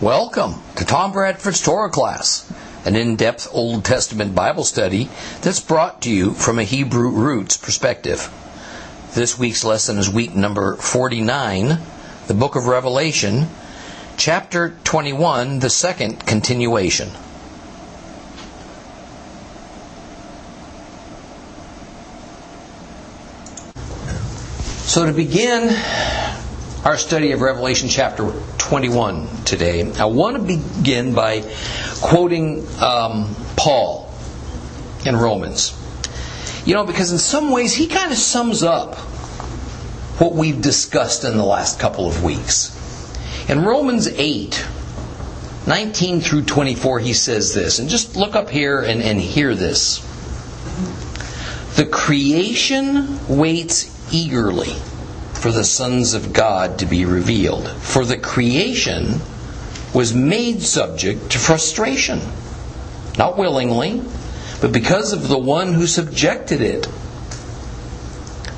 Welcome to Tom Bradford's Torah class, an in depth Old Testament Bible study that's brought to you from a Hebrew roots perspective. This week's lesson is week number 49, the book of Revelation, chapter 21, the second continuation. So, to begin our study of Revelation chapter 21 today, I want to begin by quoting um, Paul in Romans. You know, because in some ways he kind of sums up what we've discussed in the last couple of weeks. In Romans 8, 19 through 24, he says this, and just look up here and, and hear this. The creation waits eagerly for the sons of God to be revealed. For the creation was made subject to frustration, not willingly, but because of the one who subjected it.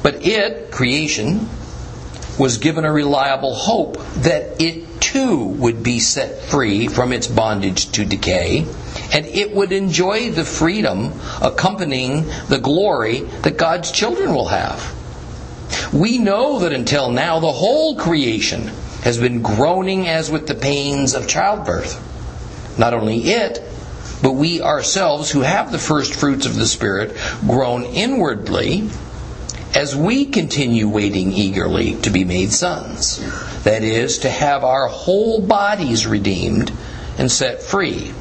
But it, creation, was given a reliable hope that it too would be set free from its bondage to decay, and it would enjoy the freedom accompanying the glory that God's children will have. We know that until now the whole creation has been groaning as with the pains of childbirth. Not only it, but we ourselves who have the first fruits of the Spirit groan inwardly as we continue waiting eagerly to be made sons. That is, to have our whole bodies redeemed and set free.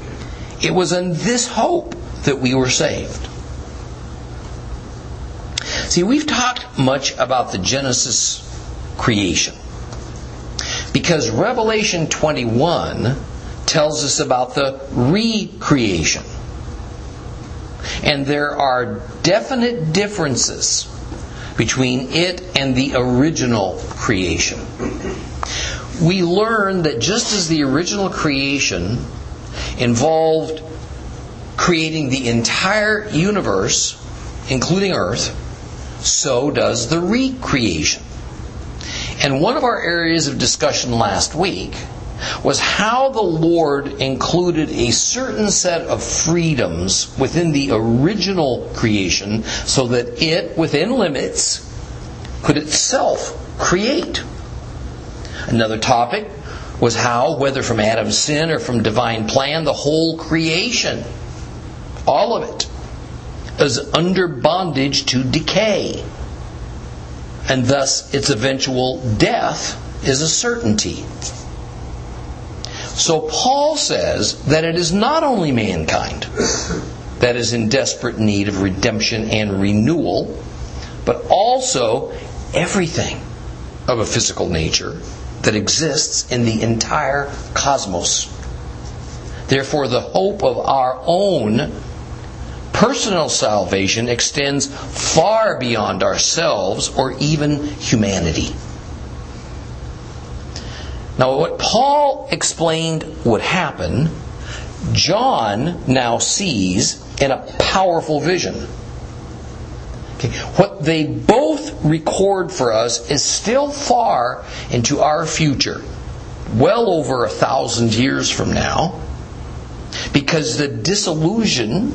It was in this hope that we were saved. See, we've talked much about the Genesis creation because Revelation 21 tells us about the recreation. And there are definite differences between it and the original creation. We learn that just as the original creation involved creating the entire universe, including Earth, so does the recreation. And one of our areas of discussion last week was how the Lord included a certain set of freedoms within the original creation so that it, within limits, could itself create. Another topic was how, whether from Adam's sin or from divine plan, the whole creation, all of it, is under bondage to decay. And thus, its eventual death is a certainty. So, Paul says that it is not only mankind that is in desperate need of redemption and renewal, but also everything of a physical nature that exists in the entire cosmos. Therefore, the hope of our own personal salvation extends far beyond ourselves or even humanity. Now, what Paul explained would happen, John now sees in a powerful vision. Okay. What they both record for us is still far into our future, well over a thousand years from now, because the disillusion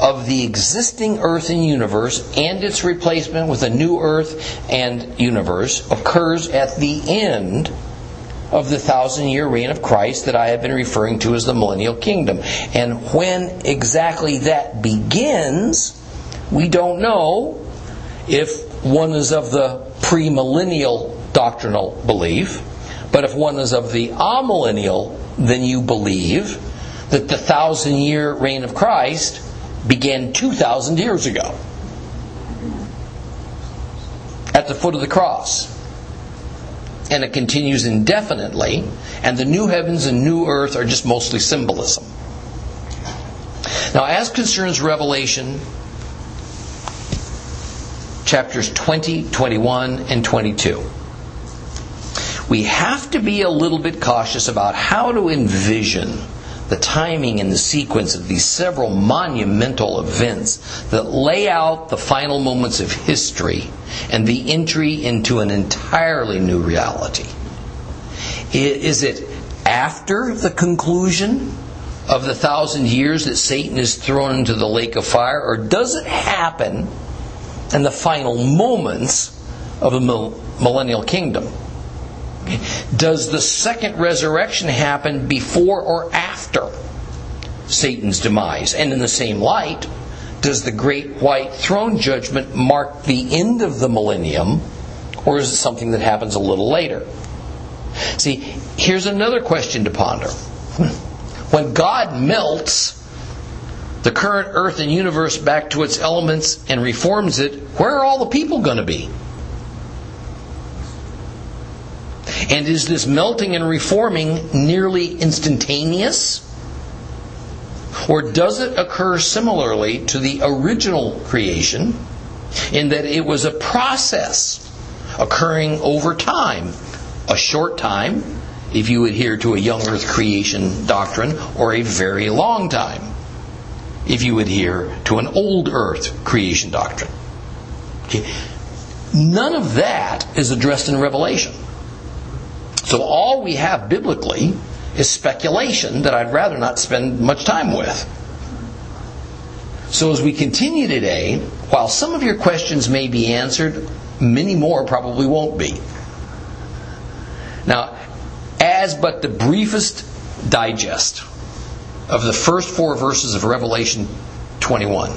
of the existing earth and universe and its replacement with a new earth and universe occurs at the end of the thousand year reign of Christ that I have been referring to as the millennial kingdom. And when exactly that begins, we don't know if one is of the premillennial doctrinal belief, but if one is of the amillennial, then you believe that the thousand year reign of Christ began 2,000 years ago at the foot of the cross. And it continues indefinitely, and the new heavens and new earth are just mostly symbolism. Now, as concerns Revelation, chapters 20, 21, and 22, we have to be a little bit cautious about how to envision the timing and the sequence of these several monumental events that lay out the final moments of history and the entry into an entirely new reality. Is it after the conclusion of the thousand years that Satan is thrown into the lake of fire, or does it happen in the final moments of the millennial kingdom? Does the second resurrection happen before or after Satan's demise? And in the same light, does the great white throne judgment mark the end of the millennium, or is it something that happens a little later? See, here's another question to ponder. When God melts the current earth and universe back to its elements and reforms it, where are all the people going to be? And is this melting and reforming nearly instantaneous? Or does it occur similarly to the original creation in that it was a process occurring over time? A short time, if you adhere to a young earth creation doctrine, or a very long time, if you adhere to an old earth creation doctrine. Okay. None of that is addressed in Revelation. So all we have biblically is speculation that I'd rather not spend much time with. So as we continue today, while some of your questions may be answered, many more probably won't be. Now, as but the briefest digest of the first four verses of Revelation 21,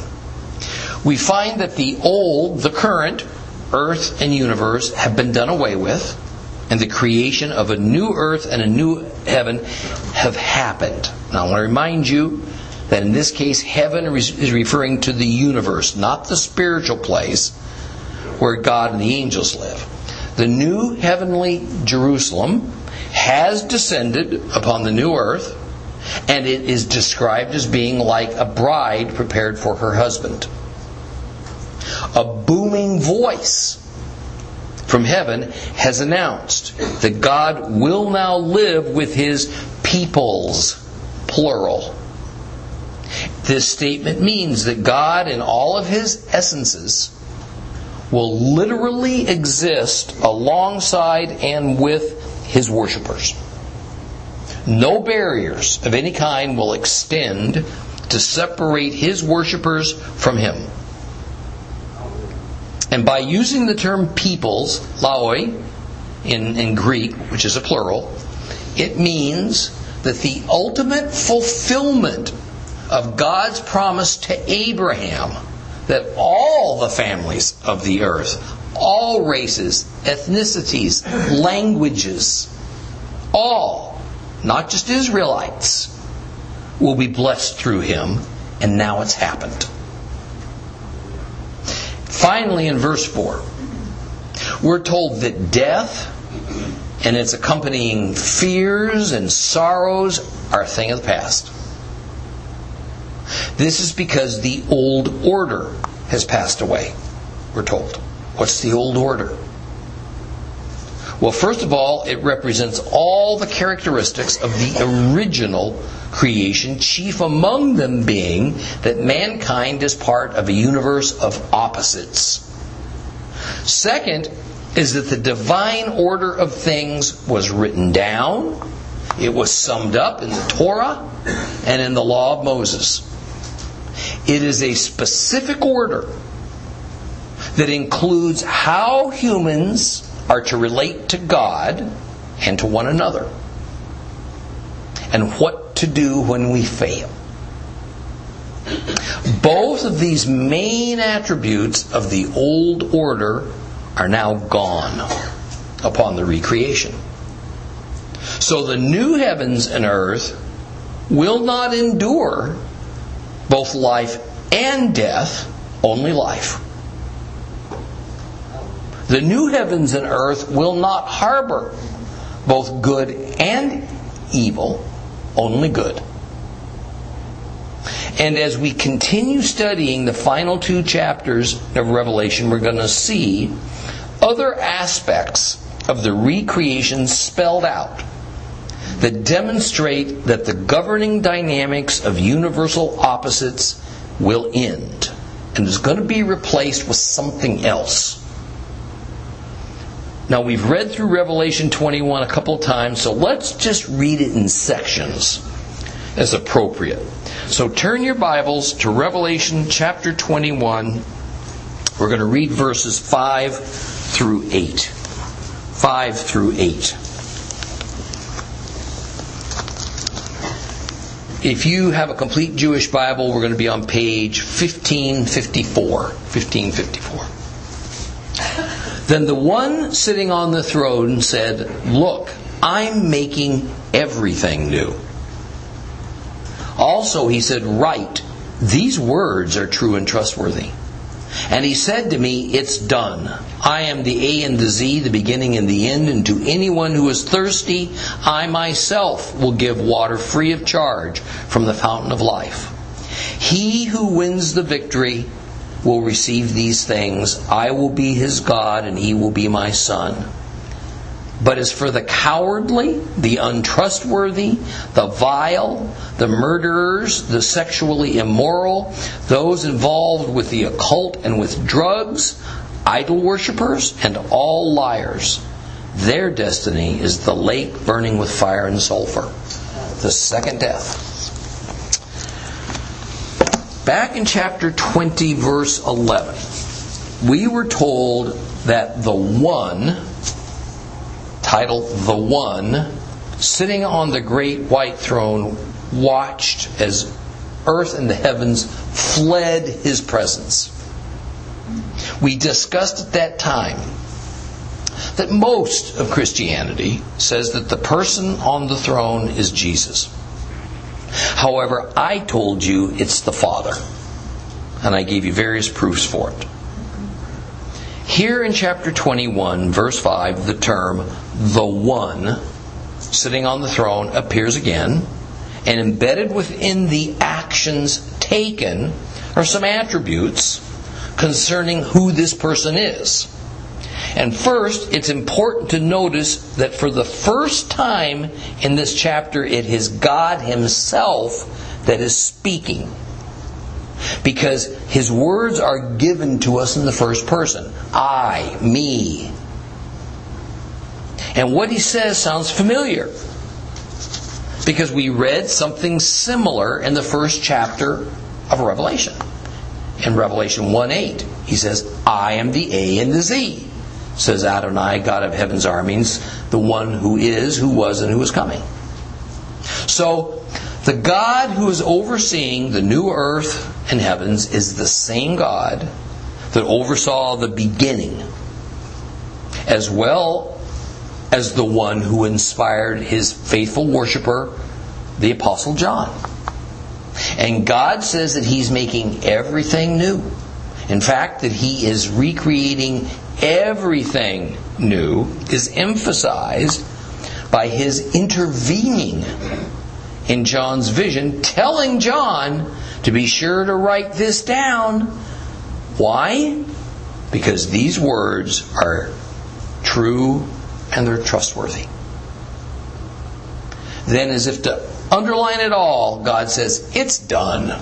we find that the old, the current, earth and universe have been done away with and the creation of a new earth and a new heaven have happened. Now, I want to remind you that in this case, heaven is referring to the universe, not the spiritual place where God and the angels live. The new heavenly Jerusalem has descended upon the new earth, and it is described as being like a bride prepared for her husband. A booming voice from heaven has announced that God will now live with his peoples, plural. This statement means that God, in all of his essences, will literally exist alongside and with his worshippers. No barriers of any kind will extend to separate his worshippers from him. And by using the term peoples, laoi, in, in Greek, which is a plural, it means that the ultimate fulfillment of God's promise to Abraham that all the families of the earth, all races, ethnicities, languages, all, not just Israelites, will be blessed through him, and now it's happened. Finally, in verse 4, we're told that death and its accompanying fears and sorrows are a thing of the past. This is because the old order has passed away, we're told. What's the old order? Well, first of all, it represents all the characteristics of the original creation, chief among them being that mankind is part of a universe of opposites. Second is that the divine order of things was written down, it was summed up in the Torah and in the law of Moses. It is a specific order that includes how humans are to relate to God and to one another, and what to do when we fail. Both of these main attributes of the old order are now gone upon the recreation. So the new heavens and earth will not endure both life and death, only life. The new heavens and earth will not harbor both good and evil, only good. And as we continue studying the final two chapters of Revelation, we're going to see other aspects of the recreation spelled out that demonstrate that the governing dynamics of universal opposites will end and is going to be replaced with something else. Now, we've read through Revelation 21 a couple times, so let's just read it in sections as appropriate. So turn your Bibles to Revelation chapter 21. We're going to read verses 5 through 8. 5 through 8. If you have a complete Jewish Bible, we're going to be on page 1554. 1554. Then the one sitting on the throne said, Look, I'm making everything new. Also, he said, Write, these words are true and trustworthy. And he said to me, It's done. I am the A and the Z, the beginning and the end, and to anyone who is thirsty, I myself will give water free of charge from the fountain of life. He who wins the victory will receive these things. I will be his God, and he will be my son. But as for the cowardly, the untrustworthy, the vile, the murderers, the sexually immoral, those involved with the occult and with drugs, idol worshippers, and all liars, their destiny is the lake burning with fire and sulfur, the second death. Back in chapter 20, verse 11, we were told that the one titled The One, sitting on the great white throne, watched as earth and the heavens fled his presence. We discussed at that time that most of Christianity says that the person on the throne is Jesus. However, I told you it's the Father, and I gave you various proofs for it. Here in chapter 21, verse 5, the term the One sitting on the throne appears again, and embedded within the actions taken are some attributes concerning who this person is. And first, it's important to notice that for the first time in this chapter, it is God Himself that is speaking because his words are given to us in the first person I, me. And what he says sounds familiar because we read something similar in the first chapter of Revelation. In Revelation 1 8, he says, I am the A and the Z, says Adonai, God of heaven's armies, the one who is, who was, and who is coming. So, the God who is overseeing the new earth and heavens is the same God that oversaw the beginning, as well as the one who inspired his faithful worshiper, the Apostle John. And God says that he's making everything new. In fact, that he is recreating everything new is emphasized by his intervening in John's vision, telling John to be sure to write this down. Why? Because these words are true and they're trustworthy. Then, as if to underline it all, God says, It's done.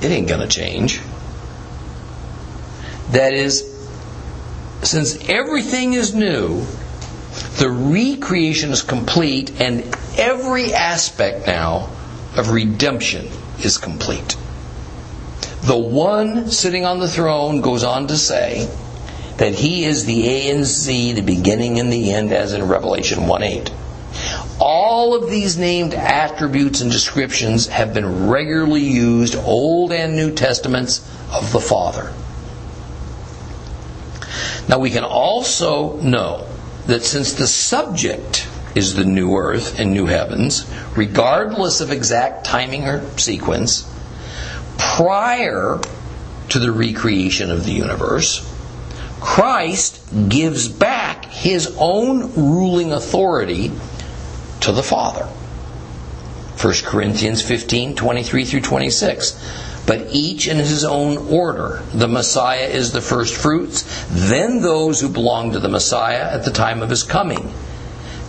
It ain't going to change. That is, since everything is new, the recreation is complete, and every aspect now of redemption is complete. The one sitting on the throne goes on to say that he is the A and Z, the beginning and the end, as in Revelation 1 8. All of these named attributes and descriptions have been regularly used, Old and New Testaments, of the Father. Now we can also know that since the subject is the new earth and new heavens, regardless of exact timing or sequence, prior to the recreation of the universe, Christ gives back his own ruling authority to the Father. 1 Corinthians 15 23 through 26. But each in his own order. The Messiah is the first fruits, then those who belong to the Messiah at the time of his coming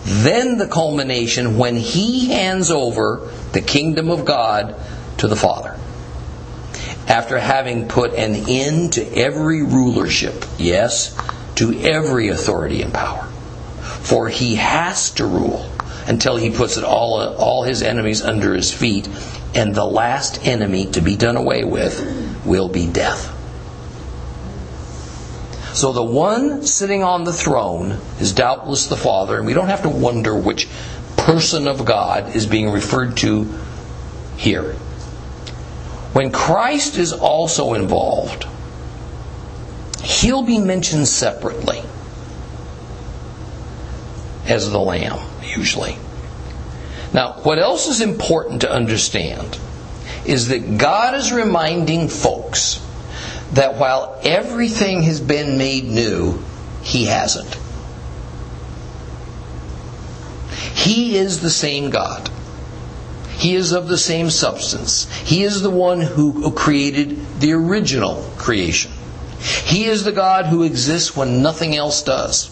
then the culmination when he hands over the kingdom of God to the Father. After having put an end to every rulership, yes, to every authority and power. For he has to rule until he puts all, all his enemies under his feet, and the last enemy to be done away with will be death. So the one sitting on the throne is doubtless the Father, and we don't have to wonder which person of God is being referred to here. When Christ is also involved, he'll be mentioned separately as the Lamb, usually. Now, what else is important to understand is that God is reminding folks that while everything has been made new, He hasn't. He is the same God. He is of the same substance. He is the one who created the original creation. He is the God who exists when nothing else does.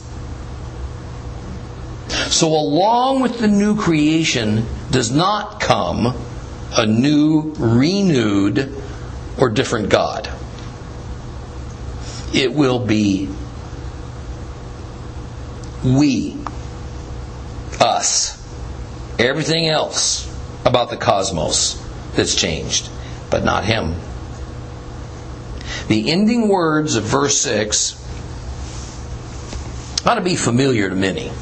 So, along with the new creation does not come a new, renewed, or different God it will be we, us, everything else about the cosmos that's changed, but not him. The ending words of verse 6 ought to be familiar to many,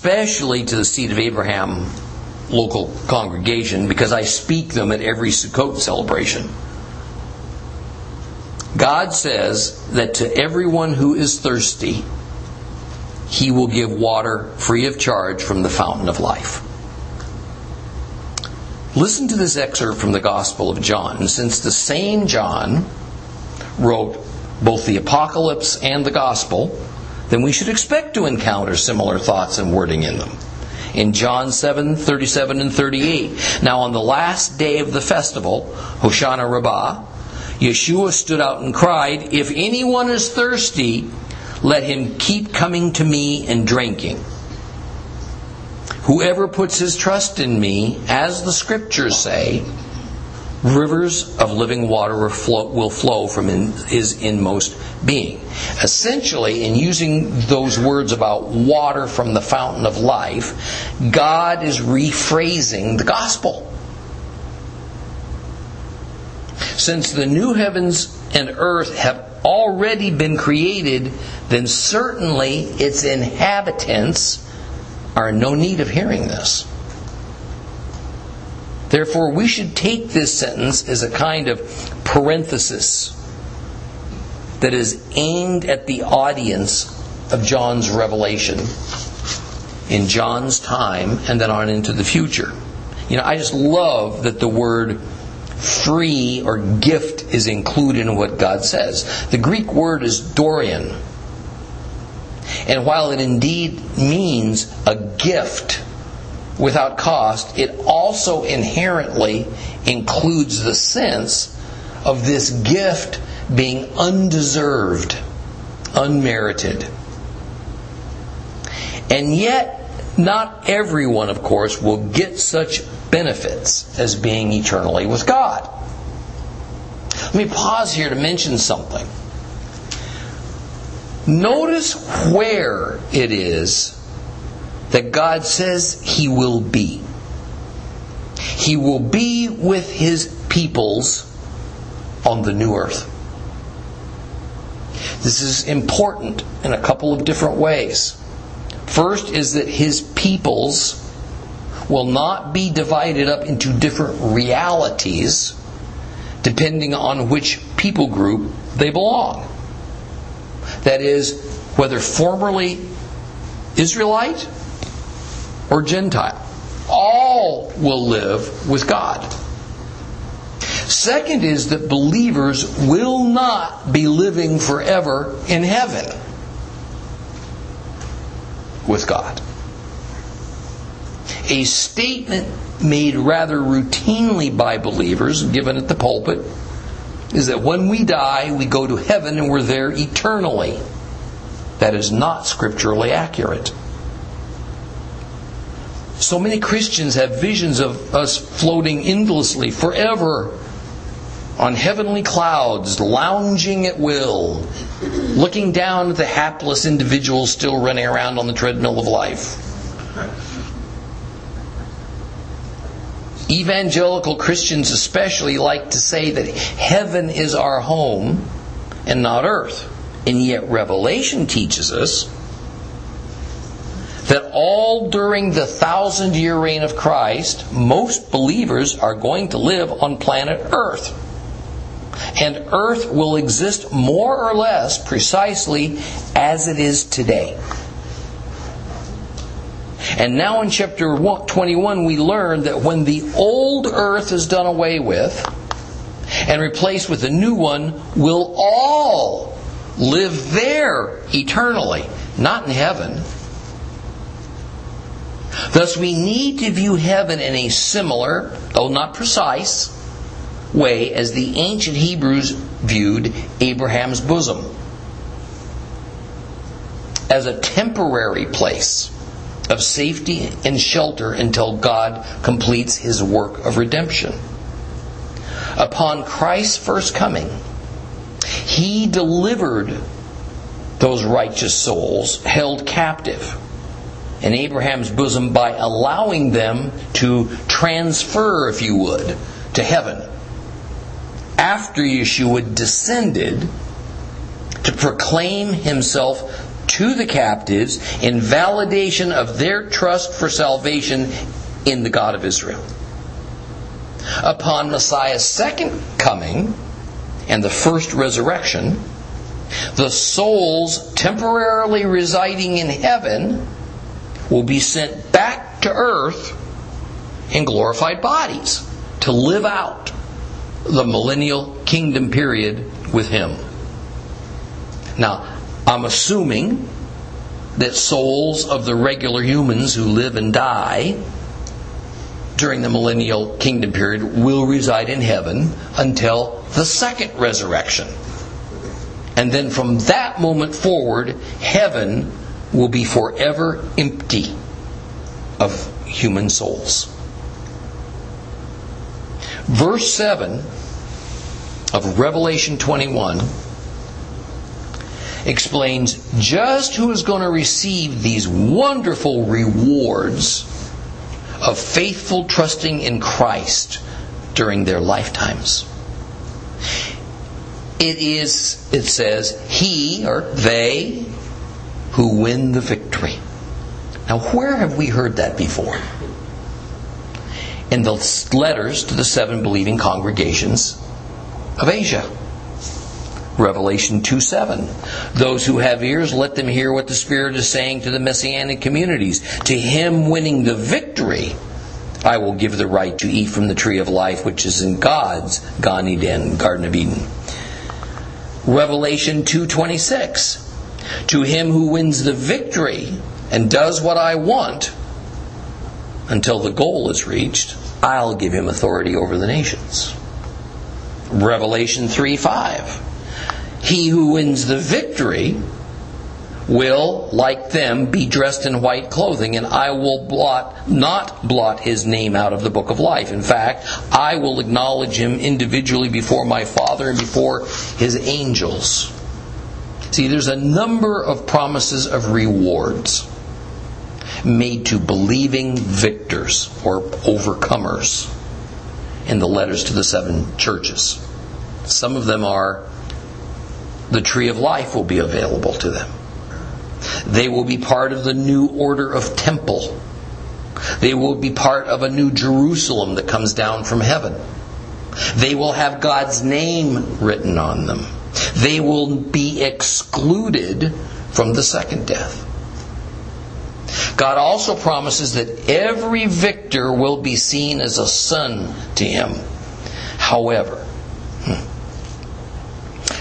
especially to the seed of Abraham local congregation, because I speak them at every Sukkot celebration. God says that to everyone who is thirsty, he will give water free of charge from the fountain of life. Listen to this excerpt from the Gospel of John. Since the same John wrote both the Apocalypse and the Gospel, then we should expect to encounter similar thoughts and wording in them. In John 7 37 and 38. Now, on the last day of the festival, Hoshana Rabbah, Yeshua stood out and cried, If anyone is thirsty, let him keep coming to me and drinking. Whoever puts his trust in me, as the scriptures say, rivers of living water will flow, will flow from his inmost being. Essentially, in using those words about water from the fountain of life, God is rephrasing the gospel. Since the new heavens and earth have already been created, then certainly its inhabitants are in no need of hearing this. Therefore, we should take this sentence as a kind of parenthesis that is aimed at the audience of John's revelation in John's time and then on into the future. You know, I just love that the word free or gift is included in what God says. The Greek word is dorean. And while it indeed means a gift without cost, it also inherently includes the sense of this gift being undeserved, unmerited. And yet, not everyone, of course, will get such benefits as being eternally with God. Let me pause here to mention something. Notice where it is that God says He will be. He will be with His peoples on the new earth. This is important in a couple of different ways. First is that His peoples will not be divided up into different realities depending on which people group they belong. That is, whether formerly Israelite or Gentile. All will live with God. Second is that believers will not be living forever in heaven with God a statement made rather routinely by believers, given at the pulpit, is that when we die, we go to heaven and we're there eternally. That is not scripturally accurate. So many Christians have visions of us floating endlessly, forever, on heavenly clouds, lounging at will, looking down at the hapless individuals still running around on the treadmill of life. Evangelical Christians, especially, like to say that heaven is our home and not earth. And yet, Revelation teaches us all during the thousand year reign of Christ, most believers are going to live on planet Earth. And Earth will exist more or less precisely as it is today. And now in chapter 21, we learn that when the old earth is done away with and replaced with a new one, we'll all live there eternally, not in heaven. Thus, we need to view heaven in a similar, though not precise, way as the ancient Hebrews viewed Abraham's bosom as a temporary place of safety and shelter until God completes his work of redemption. Upon Christ's first coming, he delivered those righteous souls held captive in Abraham's bosom by allowing them to transfer, if you would, to heaven. After Yeshua descended to proclaim himself to the captives in validation of their trust for salvation in the God of Israel. Upon Messiah's second coming and the first resurrection, the souls temporarily residing in heaven will be sent back to earth in glorified bodies to live out the millennial kingdom period with him. Now, I'm assuming that souls of the regular humans who live and die during the millennial kingdom period will reside in heaven until the second resurrection. And then from that moment forward, heaven will be forever empty of human souls. Verse 7 of Revelation 21 explains just who is going to receive these wonderful rewards of faithful trusting in Christ during their lifetimes. It is, it says, he or they who win the victory. Now, where have we heard that before? In the letters to the seven believing congregations of Asia. Revelation 2 7. Those who have ears, let them hear what the Spirit is saying to the Messianic communities. To him winning the victory, I will give the right to eat from the tree of life, which is in God's Gan Eden, Garden of Eden. Revelation 2:26 To him who wins the victory and does what I want until the goal is reached, I'll give him authority over the nations. Revelation 3 5 he who wins the victory will, like them, be dressed in white clothing, and I will blot, not blot his name out of the book of life. In fact, I will acknowledge him individually before my Father and before his angels. See, there's a number of promises of rewards made to believing victors or overcomers in the letters to the seven churches. Some of them are the tree of life will be available to them. They will be part of the new order of temple. They will be part of a new Jerusalem that comes down from heaven. They will have God's name written on them. They will be excluded from the second death. God also promises that every victor will be seen as a son to him. However, hmm,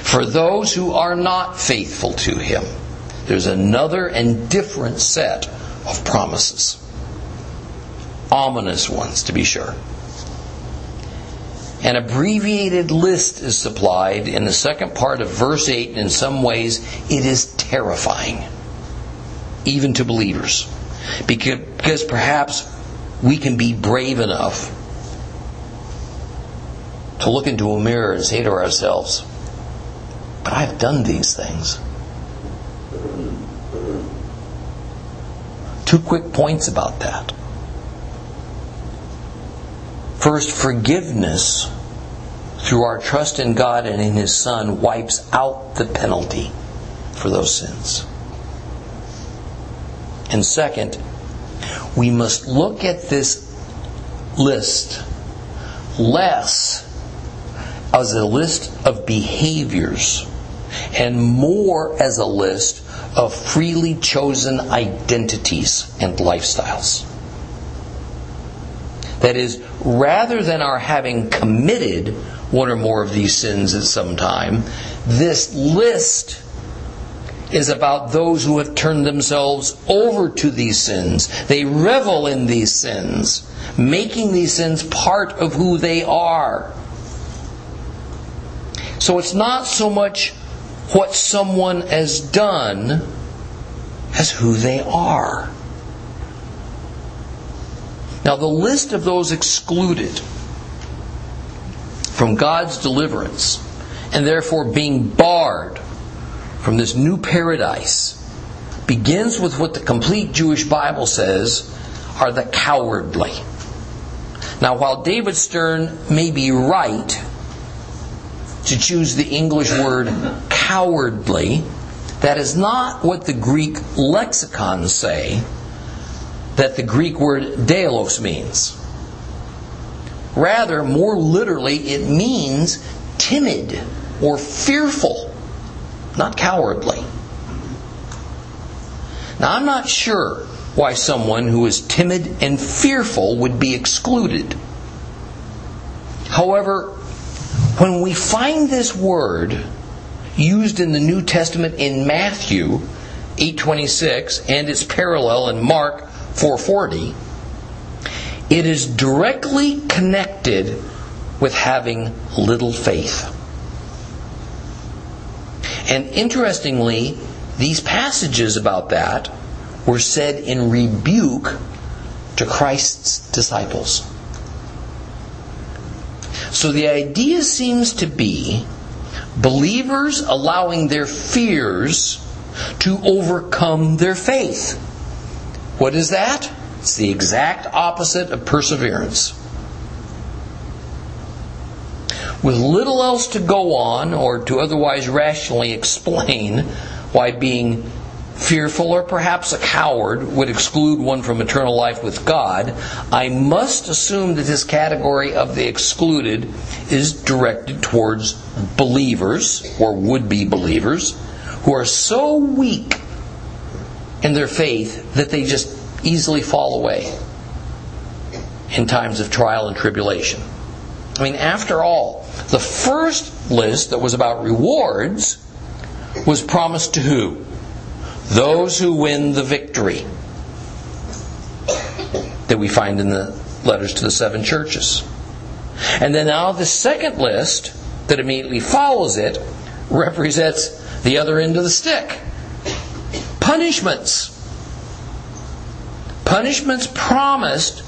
for those who are not faithful to him, there's another and different set of promises. Ominous ones, to be sure. An abbreviated list is supplied in the second part of verse 8, and in some ways it is terrifying, even to believers. Because perhaps we can be brave enough to look into a mirror and say to ourselves, but I've done these things. Two quick points about that. First, forgiveness through our trust in God and in His Son wipes out the penalty for those sins. And second, we must look at this list less as a list of behaviors and more as a list of freely chosen identities and lifestyles. That is, rather than our having committed one or more of these sins at some time, this list is about those who have turned themselves over to these sins. They revel in these sins, making these sins part of who they are. So it's not so much what someone has done as who they are. Now, the list of those excluded from God's deliverance and therefore being barred from this new paradise begins with what the complete Jewish Bible says are the cowardly. Now, while David Stern may be right to choose the English word cowardly, that is not what the Greek lexicons say that the Greek word deilos means. Rather, more literally, it means timid or fearful, not cowardly. Now, I'm not sure why someone who is timid and fearful would be excluded. However, when we find this word used in the New Testament in Matthew 8:26 and its parallel in Mark 440, it is directly connected with having little faith. And interestingly, these passages about that were said in rebuke to Christ's disciples. So the idea seems to be believers allowing their fears to overcome their faith. What is that? It's the exact opposite of perseverance. With little else to go on or to otherwise rationally explain why being fearful or perhaps a coward would exclude one from eternal life with God, I must assume that this category of the excluded is directed towards believers or would be believers who are so weak in their faith that they just easily fall away in times of trial and tribulation. I mean, after all, the first list that was about rewards was promised to who? Those who win the victory that we find in the letters to the seven churches. And then now the second list that immediately follows it represents the other end of the stick punishments. Punishments promised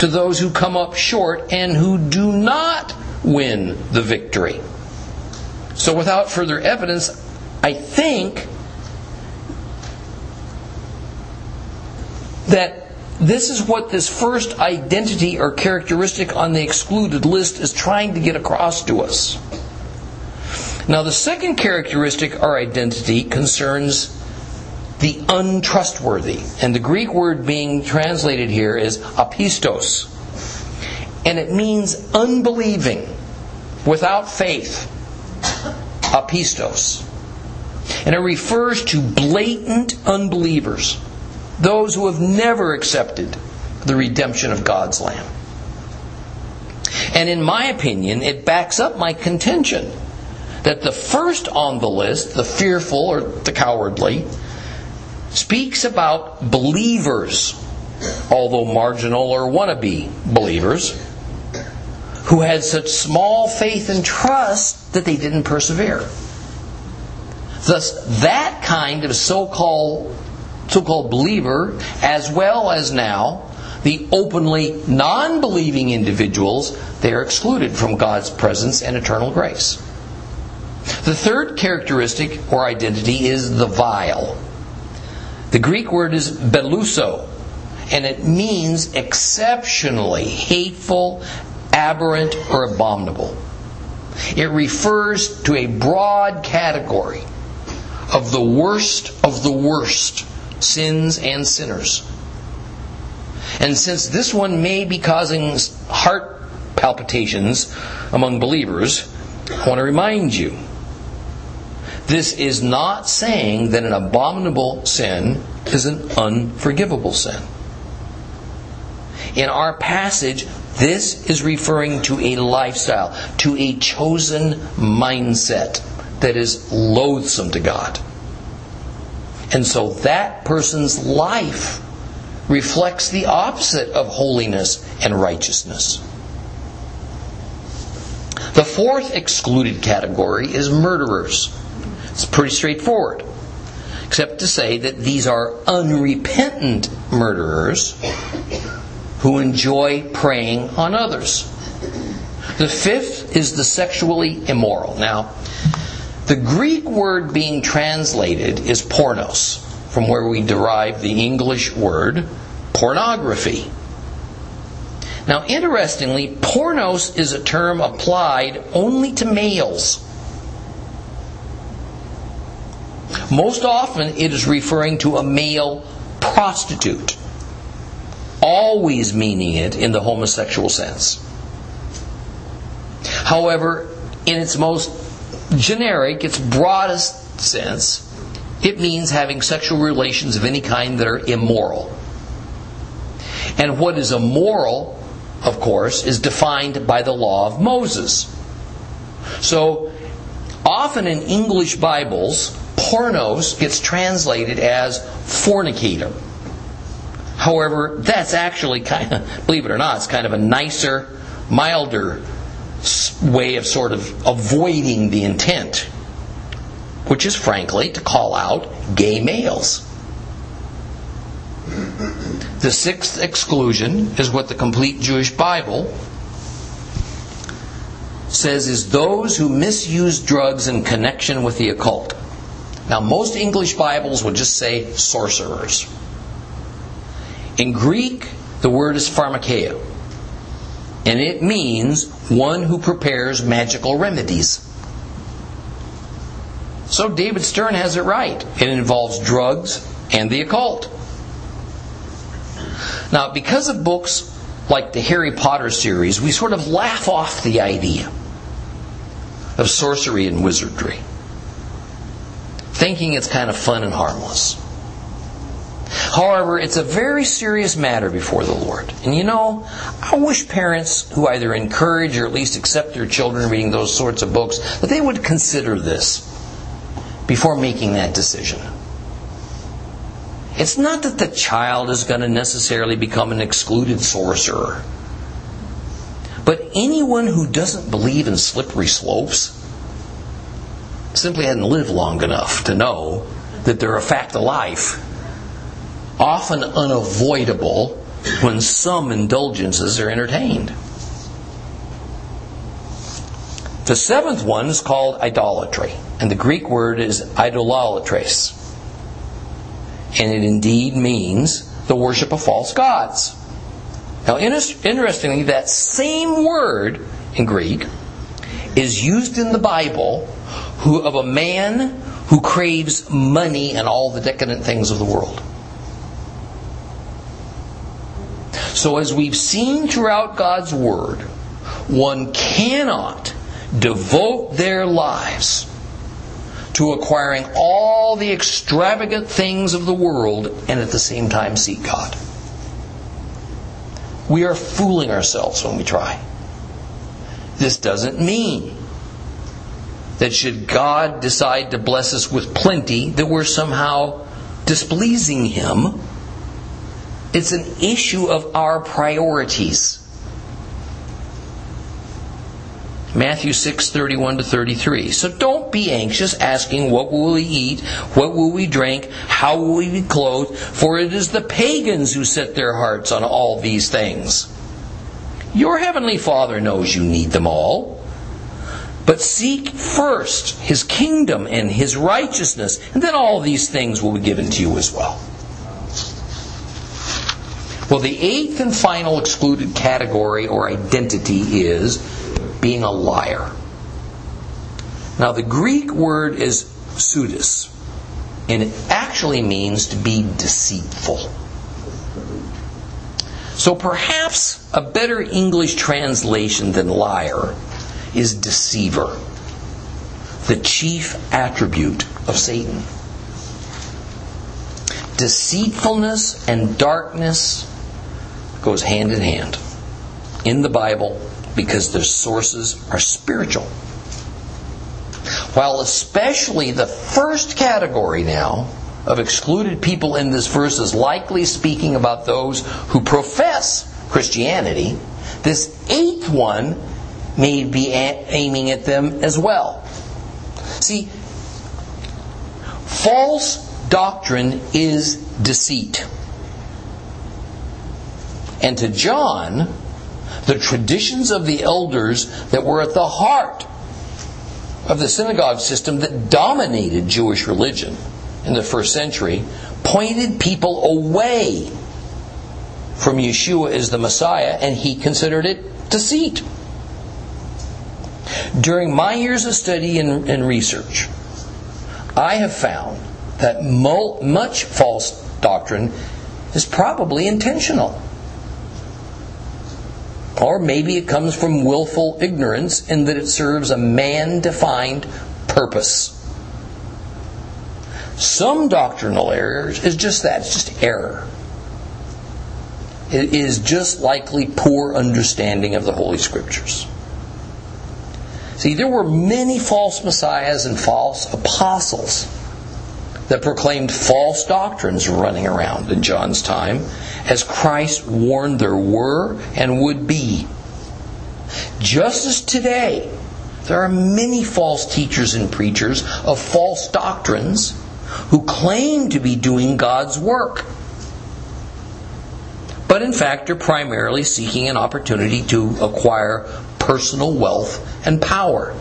to those who come up short and who do not win the victory. So, without further evidence, I think that this is what this first identity or characteristic on the excluded list is trying to get across to us. Now, the second characteristic or identity concerns the untrustworthy. And the Greek word being translated here is apistos. And it means unbelieving, without faith. Apistos. And it refers to blatant unbelievers those who have never accepted the redemption of God's Lamb. And in my opinion, it backs up my contention that the first on the list, the fearful or the cowardly, speaks about believers, although marginal or wannabe believers, who had such small faith and trust that they didn't persevere. Thus, that kind of so called so called believer, as well as now the openly non believing individuals, they are excluded from God's presence and eternal grace. The third characteristic or identity is the vile. The Greek word is beluso, and it means exceptionally hateful, aberrant, or abominable. It refers to a broad category of the worst of the worst sins and sinners. And since this one may be causing heart palpitations among believers, I want to remind you this is not saying that an abominable sin is an unforgivable sin. In our passage, this is referring to a lifestyle, to a chosen mindset that is loathsome to God. And so that person's life reflects the opposite of holiness and righteousness. The fourth excluded category is murderers. It's pretty straightforward, except to say that these are unrepentant murderers who enjoy preying on others. The fifth is the sexually immoral. Now, the Greek word being translated is pornos, from where we derive the English word pornography. Now, interestingly, pornos is a term applied only to males. Most often, it is referring to a male prostitute, always meaning it in the homosexual sense. However, in its most generic, its broadest sense, it means having sexual relations of any kind that are immoral. And what is immoral, of course, is defined by the law of Moses. So, often in English Bibles, pornos gets translated as fornicator. However, that's actually kind of, believe it or not, it's kind of a nicer, milder way of sort of avoiding the intent, which is frankly to call out gay males. The sixth exclusion is what the complete Jewish Bible says is those who misuse drugs in connection with the occult. Now, most English Bibles would just say sorcerers. In Greek, the word is pharmakeia, and it means one who prepares magical remedies. So David Stern has it right. It involves drugs and the occult. Now, because of books like the Harry Potter series, we sort of laugh off the idea of sorcery and wizardry, thinking it's kind of fun and harmless. However, it's a very serious matter before the Lord. And you know, I wish parents who either encourage or at least accept their children reading those sorts of books, that they would consider this before making that decision. It's not that the child is going to necessarily become an excluded sorcerer. But anyone who doesn't believe in slippery slopes simply hadn't lived long enough to know that they're a fact of life, often unavoidable when some indulgences are entertained. The seventh one is called idolatry, and the Greek word is idolatres and it indeed means the worship of false gods. Now, interestingly, that same word in Greek is used in the Bible who, of a man who craves money and all the decadent things of the world. So, as we've seen throughout God's Word, one cannot devote their lives to acquiring all the extravagant things of the world and at the same time seek God. We are fooling ourselves when we try. This doesn't mean that should God decide to bless us with plenty, that we're somehow displeasing Him. It's an issue of our priorities. Matthew 6, 31 to 33. So don't be anxious asking, What will we eat? What will we drink? How will we be clothed? For it is the pagans who set their hearts on all these things. Your heavenly Father knows you need them all. But seek first his kingdom and his righteousness, and then all these things will be given to you as well. Well, the eighth and final excluded category or identity is being a liar. Now, the Greek word is pseudus, and it actually means to be deceitful. So perhaps a better English translation than liar is deceiver, the chief attribute of Satan. Deceitfulness and darkness goes hand in hand in the Bible because their sources are spiritual. While especially the first category now of excluded people in this verse is likely speaking about those who profess Christianity, this eighth one may be aiming at them as well. See, false doctrine is deceit. And to John, the traditions of the elders that were at the heart of the synagogue system that dominated Jewish religion in the first century pointed people away from Yeshua as the Messiah, and he considered it deceit. During my years of study and, and research, I have found that mo- much false doctrine is probably intentional. Or maybe it comes from willful ignorance in that it serves a man defined purpose. Some doctrinal errors is just that, it's just error. It is just likely poor understanding of the Holy Scriptures. See, there were many false messiahs and false apostles that proclaimed false doctrines running around in John's time, as Christ warned there were and would be. Just as today, there are many false teachers and preachers of false doctrines who claim to be doing God's work. But in fact, are primarily seeking an opportunity to acquire personal wealth and power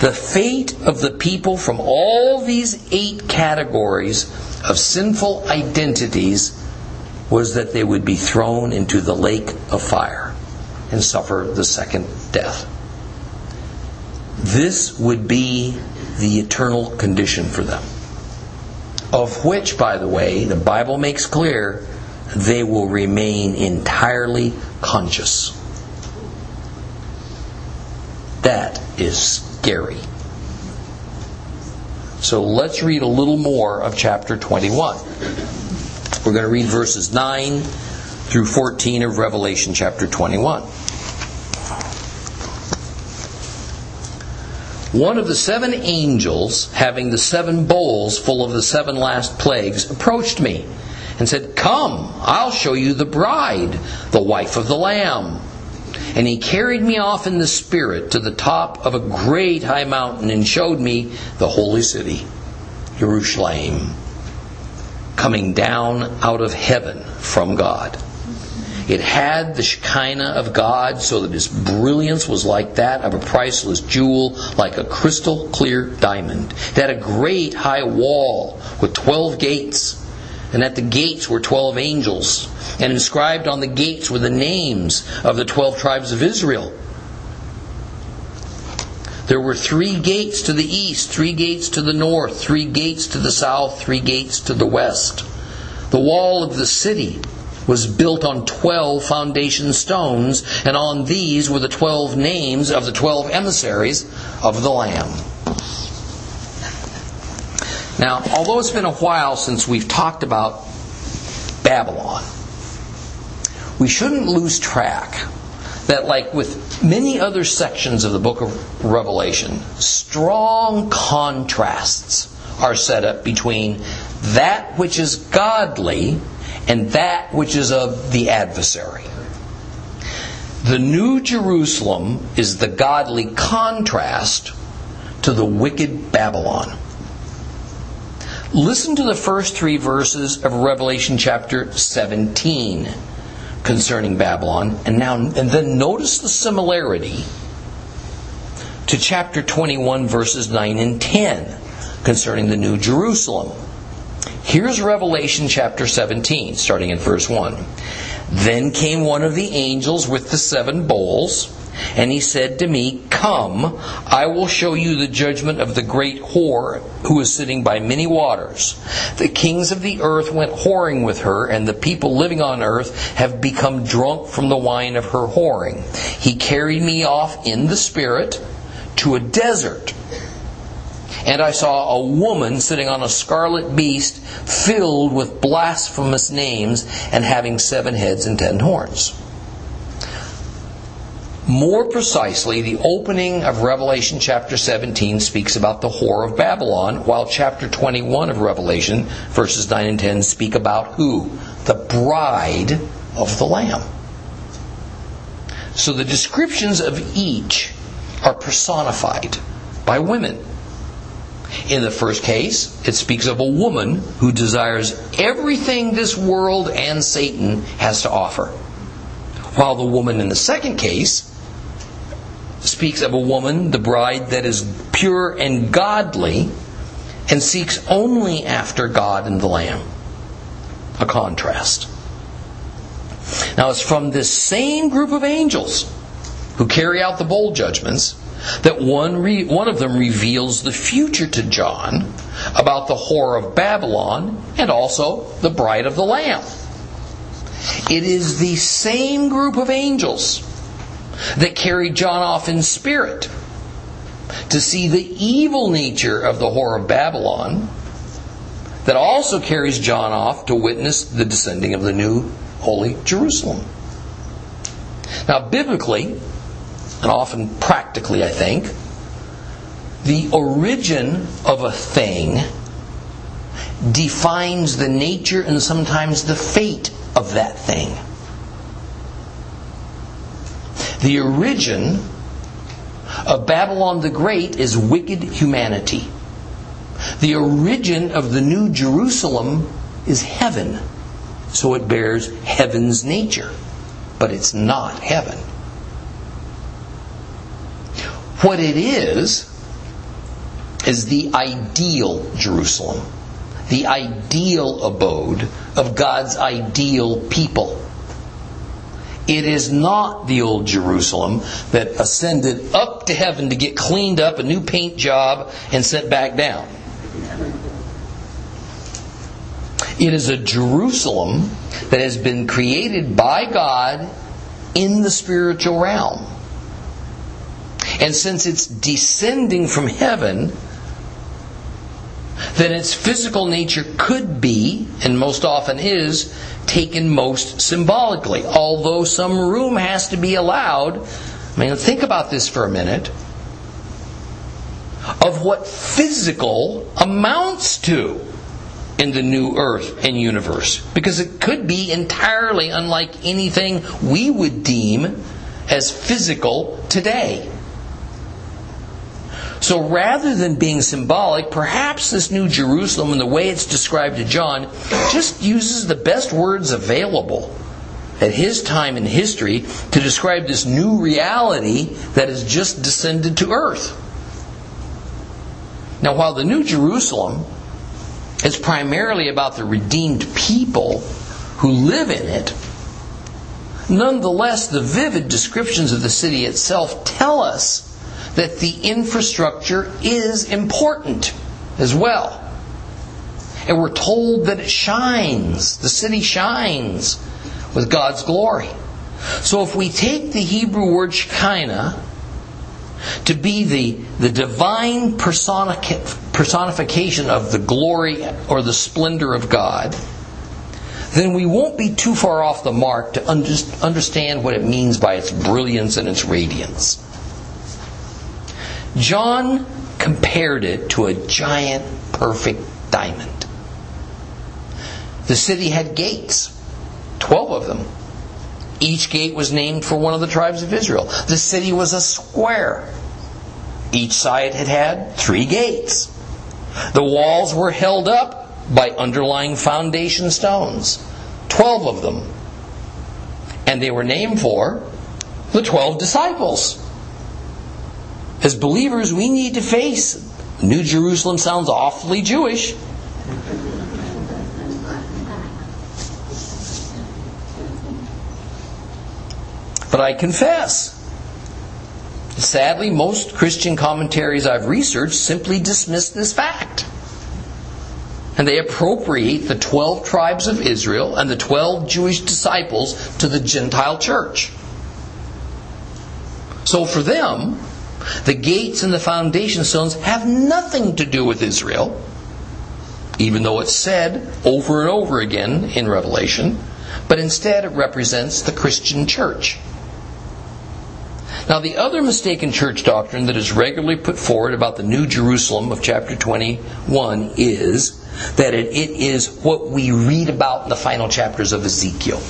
the fate of the people from all these eight categories of sinful identities was that they would be thrown into the lake of fire and suffer the second death. This would be the eternal condition for them. Of which, by the way, the Bible makes clear they will remain entirely conscious. That is scary. So let's read a little more of chapter 21. We're going to read verses 9 through 14 of Revelation chapter 21. One of the seven angels, having the seven bowls full of the seven last plagues, approached me and said, Come, I'll show you the bride, the wife of the Lamb. And he carried me off in the Spirit to the top of a great high mountain and showed me the holy city, Jerusalem, coming down out of heaven from God. It had the Shekinah of God so that its brilliance was like that of a priceless jewel, like a crystal clear diamond. It had a great high wall with twelve gates, and at the gates were twelve angels and inscribed on the gates were the names of the twelve tribes of Israel. There were three gates to the east, three gates to the north, three gates to the south, three gates to the west. The wall of the city was built on twelve foundation stones, and on these were the twelve names of the twelve emissaries of the Lamb. Now, although it's been a while since we've talked about Babylon, we shouldn't lose track that, like with many other sections of the book of Revelation, strong contrasts are set up between that which is godly and that which is of the adversary. The New Jerusalem is the godly contrast to the wicked Babylon. Listen to the first three verses of Revelation chapter 17 concerning Babylon. And now and then notice the similarity to chapter 21, verses 9 and 10 concerning the New Jerusalem. Here's Revelation chapter 17, starting in verse 1. Then came one of the angels with the seven bowls, and he said to me, Come, I will show you the judgment of the great whore who is sitting by many waters. The kings of the earth went whoring with her, and the people living on earth have become drunk from the wine of her whoring. He carried me off in the spirit to a desert and I saw a woman sitting on a scarlet beast filled with blasphemous names and having seven heads and ten horns. More precisely, the opening of Revelation chapter 17 speaks about the whore of Babylon, while chapter 21 of Revelation, verses 9 and 10, speak about who? The bride of the Lamb. So the descriptions of each are personified by women. In the first case, it speaks of a woman who desires everything this world and Satan has to offer. While the woman in the second case speaks of a woman, the bride, that is pure and godly and seeks only after God and the Lamb. A contrast. Now, it's from this same group of angels who carry out the bowl judgments that one, re, one of them reveals the future to John about the whore of Babylon and also the bride of the Lamb. It is the same group of angels that carried John off in spirit to see the evil nature of the whore of Babylon that also carries John off to witness the descending of the new holy Jerusalem. Now, biblically, and often practically, I think, the origin of a thing defines the nature and sometimes the fate of that thing. The origin of Babylon the Great is wicked humanity. The origin of the New Jerusalem is heaven, so it bears heaven's nature, but it's not heaven. What it is, is the ideal Jerusalem, the ideal abode of God's ideal people. It is not the old Jerusalem that ascended up to heaven to get cleaned up, a new paint job, and sent back down. It is a Jerusalem that has been created by God in the spiritual realm. And since it's descending from heaven, then its physical nature could be, and most often is, taken most symbolically. Although some room has to be allowed, I mean, think about this for a minute, of what physical amounts to in the new earth and universe. Because it could be entirely unlike anything we would deem as physical today. So rather than being symbolic, perhaps this new Jerusalem and the way it's described to John just uses the best words available at his time in history to describe this new reality that has just descended to earth. Now, while the New Jerusalem is primarily about the redeemed people who live in it, nonetheless, the vivid descriptions of the city itself tell us that the infrastructure is important as well. And we're told that it shines, the city shines with God's glory. So if we take the Hebrew word Shekinah to be the, the divine personification of the glory or the splendor of God, then we won't be too far off the mark to understand what it means by its brilliance and its radiance. John compared it to a giant, perfect diamond. The city had gates, 12 of them. Each gate was named for one of the tribes of Israel. The city was a square. Each side had had three gates. The walls were held up by underlying foundation stones, 12 of them. And they were named for the 12 disciples. As believers, we need to face New Jerusalem sounds awfully Jewish. But I confess, sadly, most Christian commentaries I've researched simply dismiss this fact. And they appropriate the 12 tribes of Israel and the 12 Jewish disciples to the Gentile church. So for them, the gates and the foundation stones have nothing to do with Israel, even though it's said over and over again in Revelation, but instead it represents the Christian church. Now, the other mistaken church doctrine that is regularly put forward about the New Jerusalem of chapter 21 is that it, it is what we read about in the final chapters of Ezekiel.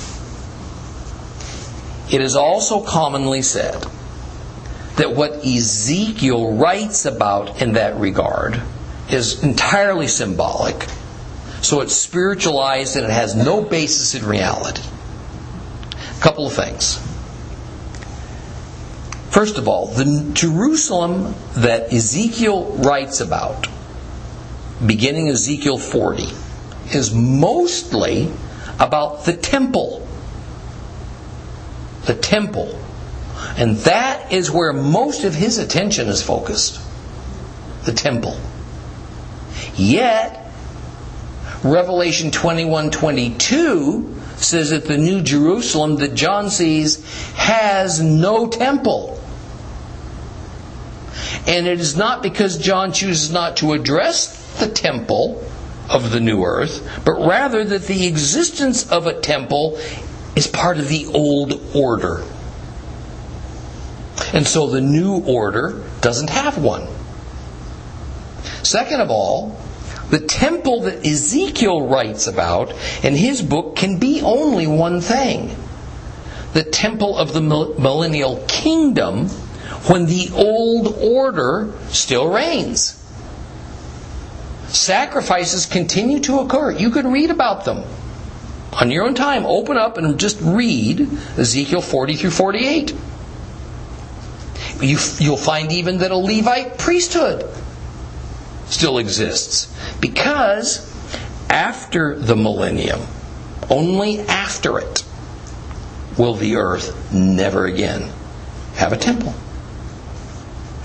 It is also commonly said that what Ezekiel writes about in that regard is entirely symbolic. So it's spiritualized and it has no basis in reality. A couple of things. First of all, the Jerusalem that Ezekiel writes about, beginning Ezekiel 40, is mostly about the temple. The temple and that is where most of his attention is focused the temple. Yet, Revelation 21 22 says that the New Jerusalem that John sees has no temple. And it is not because John chooses not to address the temple of the new earth, but rather that the existence of a temple is part of the old order. And so the new order doesn't have one. Second of all, the temple that Ezekiel writes about in his book can be only one thing the temple of the millennial kingdom when the old order still reigns. Sacrifices continue to occur. You can read about them on your own time. Open up and just read Ezekiel 40 through 48 you, you'll find even that a Levite priesthood still exists. Because after the millennium, only after it, will the earth never again have a temple.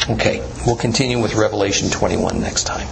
Okay, we'll continue with Revelation 21 next time.